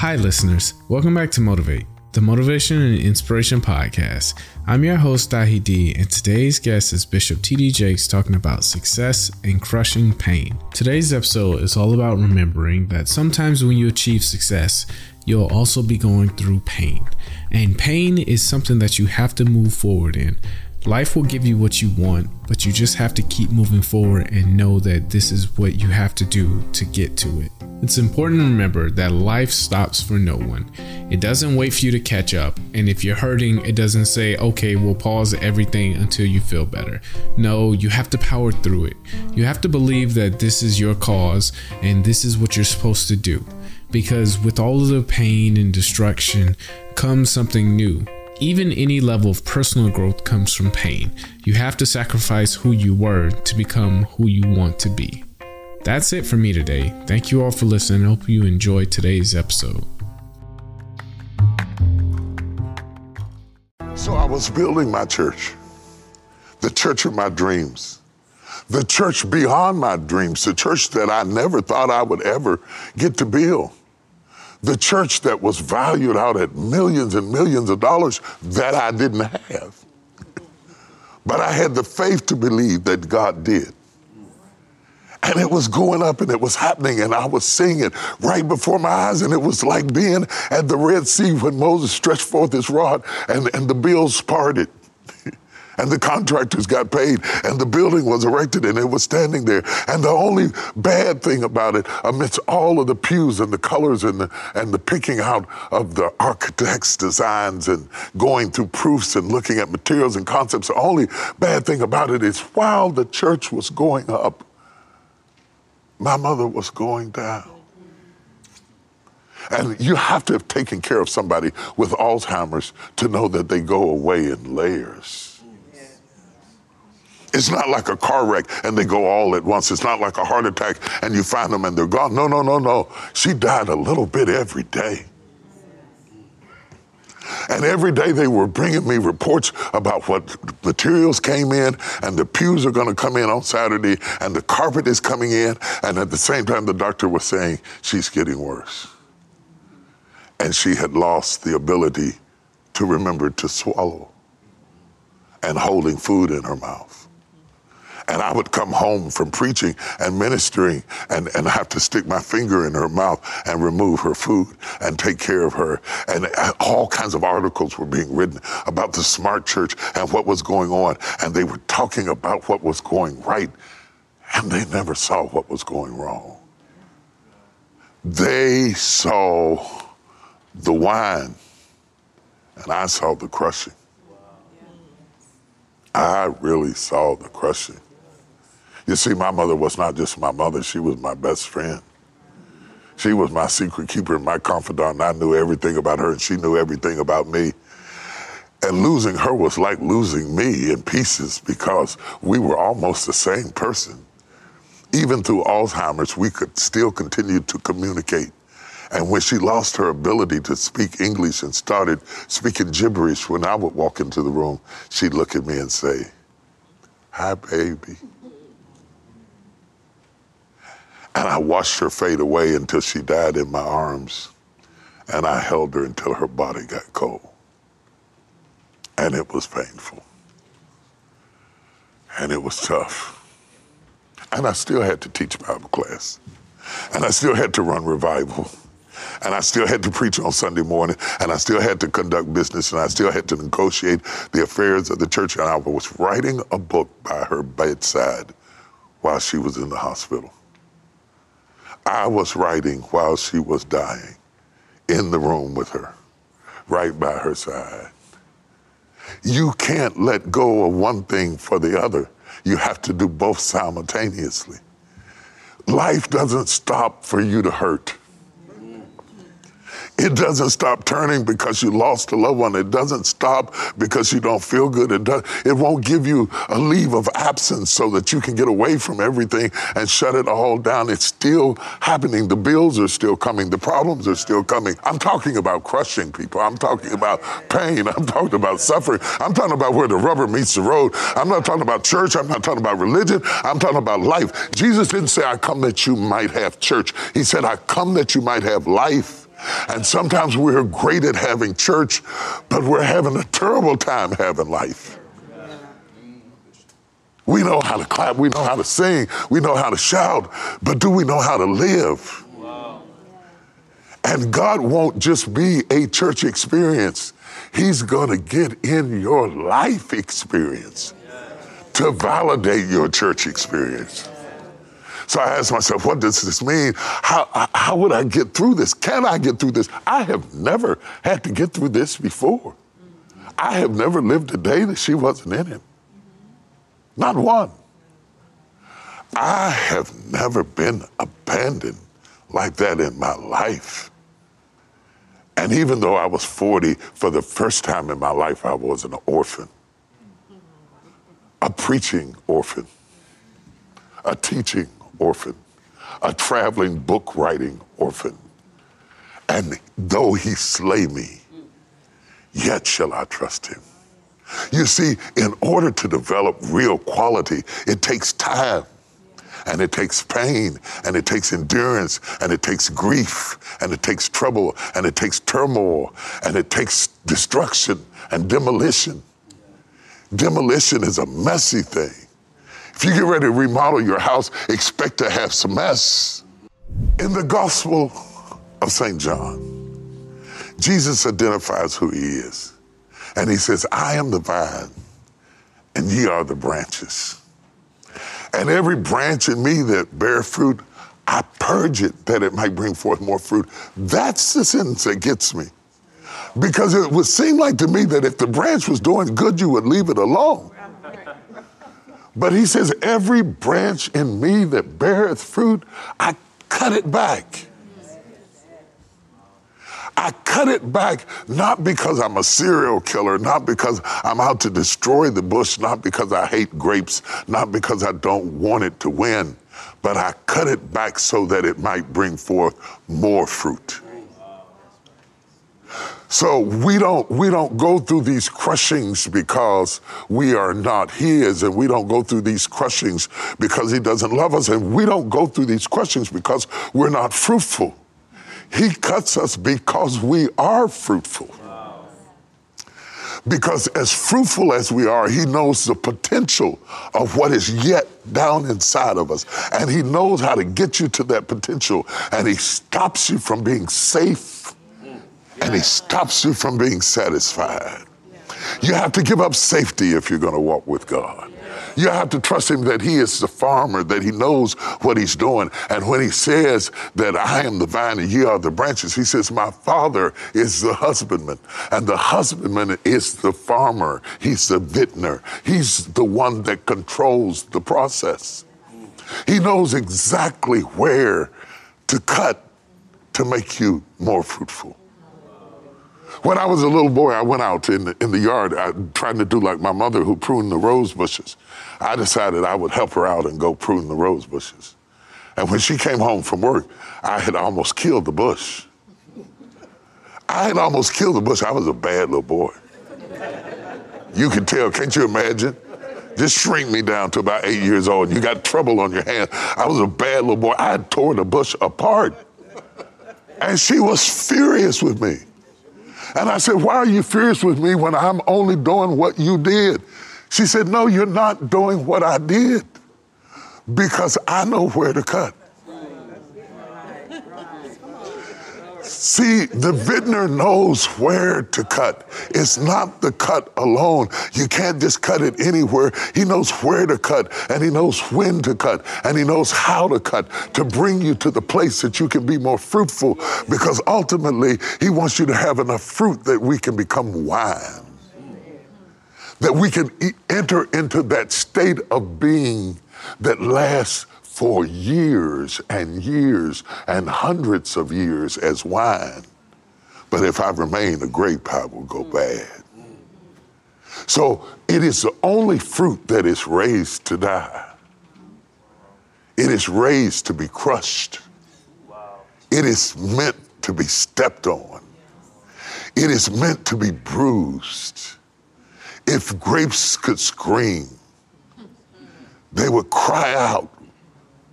Hi, listeners. Welcome back to Motivate, the Motivation and Inspiration Podcast. I'm your host, Dahi D, and today's guest is Bishop T.D. Jakes talking about success and crushing pain. Today's episode is all about remembering that sometimes when you achieve success, you'll also be going through pain. And pain is something that you have to move forward in. Life will give you what you want, but you just have to keep moving forward and know that this is what you have to do to get to it. It's important to remember that life stops for no one. It doesn't wait for you to catch up, and if you're hurting, it doesn't say, okay, we'll pause everything until you feel better. No, you have to power through it. You have to believe that this is your cause and this is what you're supposed to do. Because with all of the pain and destruction comes something new even any level of personal growth comes from pain. You have to sacrifice who you were to become who you want to be. That's it for me today. Thank you all for listening. I hope you enjoyed today's episode. So I was building my church, the church of my dreams, the church beyond my dreams, the church that I never thought I would ever get to build the church that was valued out at millions and millions of dollars that I didn't have. but I had the faith to believe that God did. And it was going up and it was happening, and I was seeing it right before my eyes. And it was like being at the Red Sea when Moses stretched forth his rod and, and the bills parted and the contractors got paid and the building was erected and it was standing there. And the only bad thing about it, amidst all of the pews and the colors and the, and the picking out of the architect's designs and going through proofs and looking at materials and concepts, the only bad thing about it is while the church was going up, my mother was going down. And you have to have taken care of somebody with Alzheimer's to know that they go away in layers. It's not like a car wreck and they go all at once. It's not like a heart attack and you find them and they're gone. No, no, no, no. She died a little bit every day. And every day they were bringing me reports about what materials came in, and the pews are going to come in on Saturday, and the carpet is coming in. And at the same time, the doctor was saying, she's getting worse. And she had lost the ability to remember to swallow and holding food in her mouth. And I would come home from preaching and ministering and, and have to stick my finger in her mouth and remove her food and take care of her. And uh, all kinds of articles were being written about the smart church and what was going on. And they were talking about what was going right. And they never saw what was going wrong. They saw the wine, and I saw the crushing. I really saw the crushing. You see, my mother was not just my mother, she was my best friend. She was my secret keeper and my confidant. and I knew everything about her, and she knew everything about me. And losing her was like losing me in pieces because we were almost the same person. Even through Alzheimer's, we could still continue to communicate. And when she lost her ability to speak English and started speaking gibberish, when I would walk into the room, she'd look at me and say, Hi, baby. And I watched her fade away until she died in my arms. And I held her until her body got cold. And it was painful. And it was tough. And I still had to teach Bible class. And I still had to run revival. And I still had to preach on Sunday morning. And I still had to conduct business. And I still had to negotiate the affairs of the church. And I was writing a book by her bedside while she was in the hospital. I was writing while she was dying in the room with her, right by her side. You can't let go of one thing for the other. You have to do both simultaneously. Life doesn't stop for you to hurt. It doesn't stop turning because you lost a loved one. It doesn't stop because you don't feel good. It, does, it won't give you a leave of absence so that you can get away from everything and shut it all down. It's still happening. The bills are still coming. The problems are still coming. I'm talking about crushing people. I'm talking about pain. I'm talking about suffering. I'm talking about where the rubber meets the road. I'm not talking about church. I'm not talking about religion. I'm talking about life. Jesus didn't say, I come that you might have church. He said, I come that you might have life And sometimes we're great at having church, but we're having a terrible time having life. We know how to clap, we know how to sing, we know how to shout, but do we know how to live? And God won't just be a church experience, He's going to get in your life experience to validate your church experience. So I asked myself, what does this mean? How, how would I get through this? Can I get through this? I have never had to get through this before. I have never lived a day that she wasn't in it. Not one. I have never been abandoned like that in my life. And even though I was 40, for the first time in my life, I was an orphan, a preaching orphan, a teaching orphan, a traveling book writing orphan. And though he slay me, yet shall I trust him. You see, in order to develop real quality, it takes time and it takes pain and it takes endurance and it takes grief and it takes trouble and it takes turmoil and it takes destruction and demolition. Demolition is a messy thing. If you get ready to remodel your house, expect to have some mess. In the Gospel of St. John, Jesus identifies who he is. And he says, I am the vine, and ye are the branches. And every branch in me that bear fruit, I purge it that it might bring forth more fruit. That's the sentence that gets me. Because it would seem like to me that if the branch was doing good, you would leave it alone. But he says, Every branch in me that beareth fruit, I cut it back. I cut it back not because I'm a serial killer, not because I'm out to destroy the bush, not because I hate grapes, not because I don't want it to win, but I cut it back so that it might bring forth more fruit. So we don't we don't go through these crushings because we are not his and we don't go through these crushings because he doesn't love us and we don't go through these crushings because we're not fruitful. He cuts us because we are fruitful. Because as fruitful as we are, He knows the potential of what is yet down inside of us. And He knows how to get you to that potential. And He stops you from being safe and He stops you from being satisfied. You have to give up safety if you're going to walk with God. You have to trust him that he is the farmer, that he knows what he's doing. And when he says that I am the vine and ye are the branches, he says, My father is the husbandman. And the husbandman is the farmer. He's the vintner. He's the one that controls the process. He knows exactly where to cut to make you more fruitful. When I was a little boy, I went out in the, in the yard I, trying to do like my mother who pruned the rose bushes. I decided I would help her out and go prune the rose bushes. And when she came home from work, I had almost killed the bush. I had almost killed the bush. I was a bad little boy. You can tell, can't you imagine? Just shrink me down to about eight years old. You got trouble on your hands. I was a bad little boy. I had torn the bush apart. And she was furious with me. And I said, Why are you furious with me when I'm only doing what you did? She said, No, you're not doing what I did because I know where to cut. See, the vintner knows where to cut. It's not the cut alone. You can't just cut it anywhere. He knows where to cut, and he knows when to cut, and he knows how to cut to bring you to the place that you can be more fruitful because ultimately he wants you to have enough fruit that we can become wine. That we can e- enter into that state of being that lasts for years and years and hundreds of years as wine. But if I remain a grape, I will go mm. bad. So it is the only fruit that is raised to die. It is raised to be crushed. It is meant to be stepped on. It is meant to be bruised. If grapes could scream, they would cry out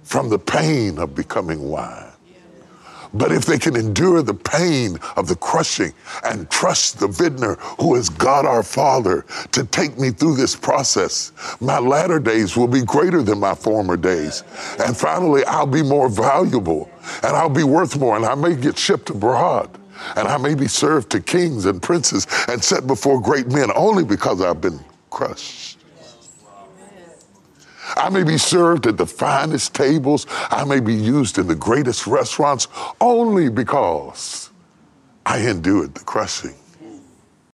from the pain of becoming wine. But if they can endure the pain of the crushing and trust the vintner who is God our Father to take me through this process, my latter days will be greater than my former days. And finally, I'll be more valuable and I'll be worth more and I may get shipped abroad and I may be served to kings and princes and set before great men only because I've been crushed. I may be served at the finest tables. I may be used in the greatest restaurants only because I endured the crushing.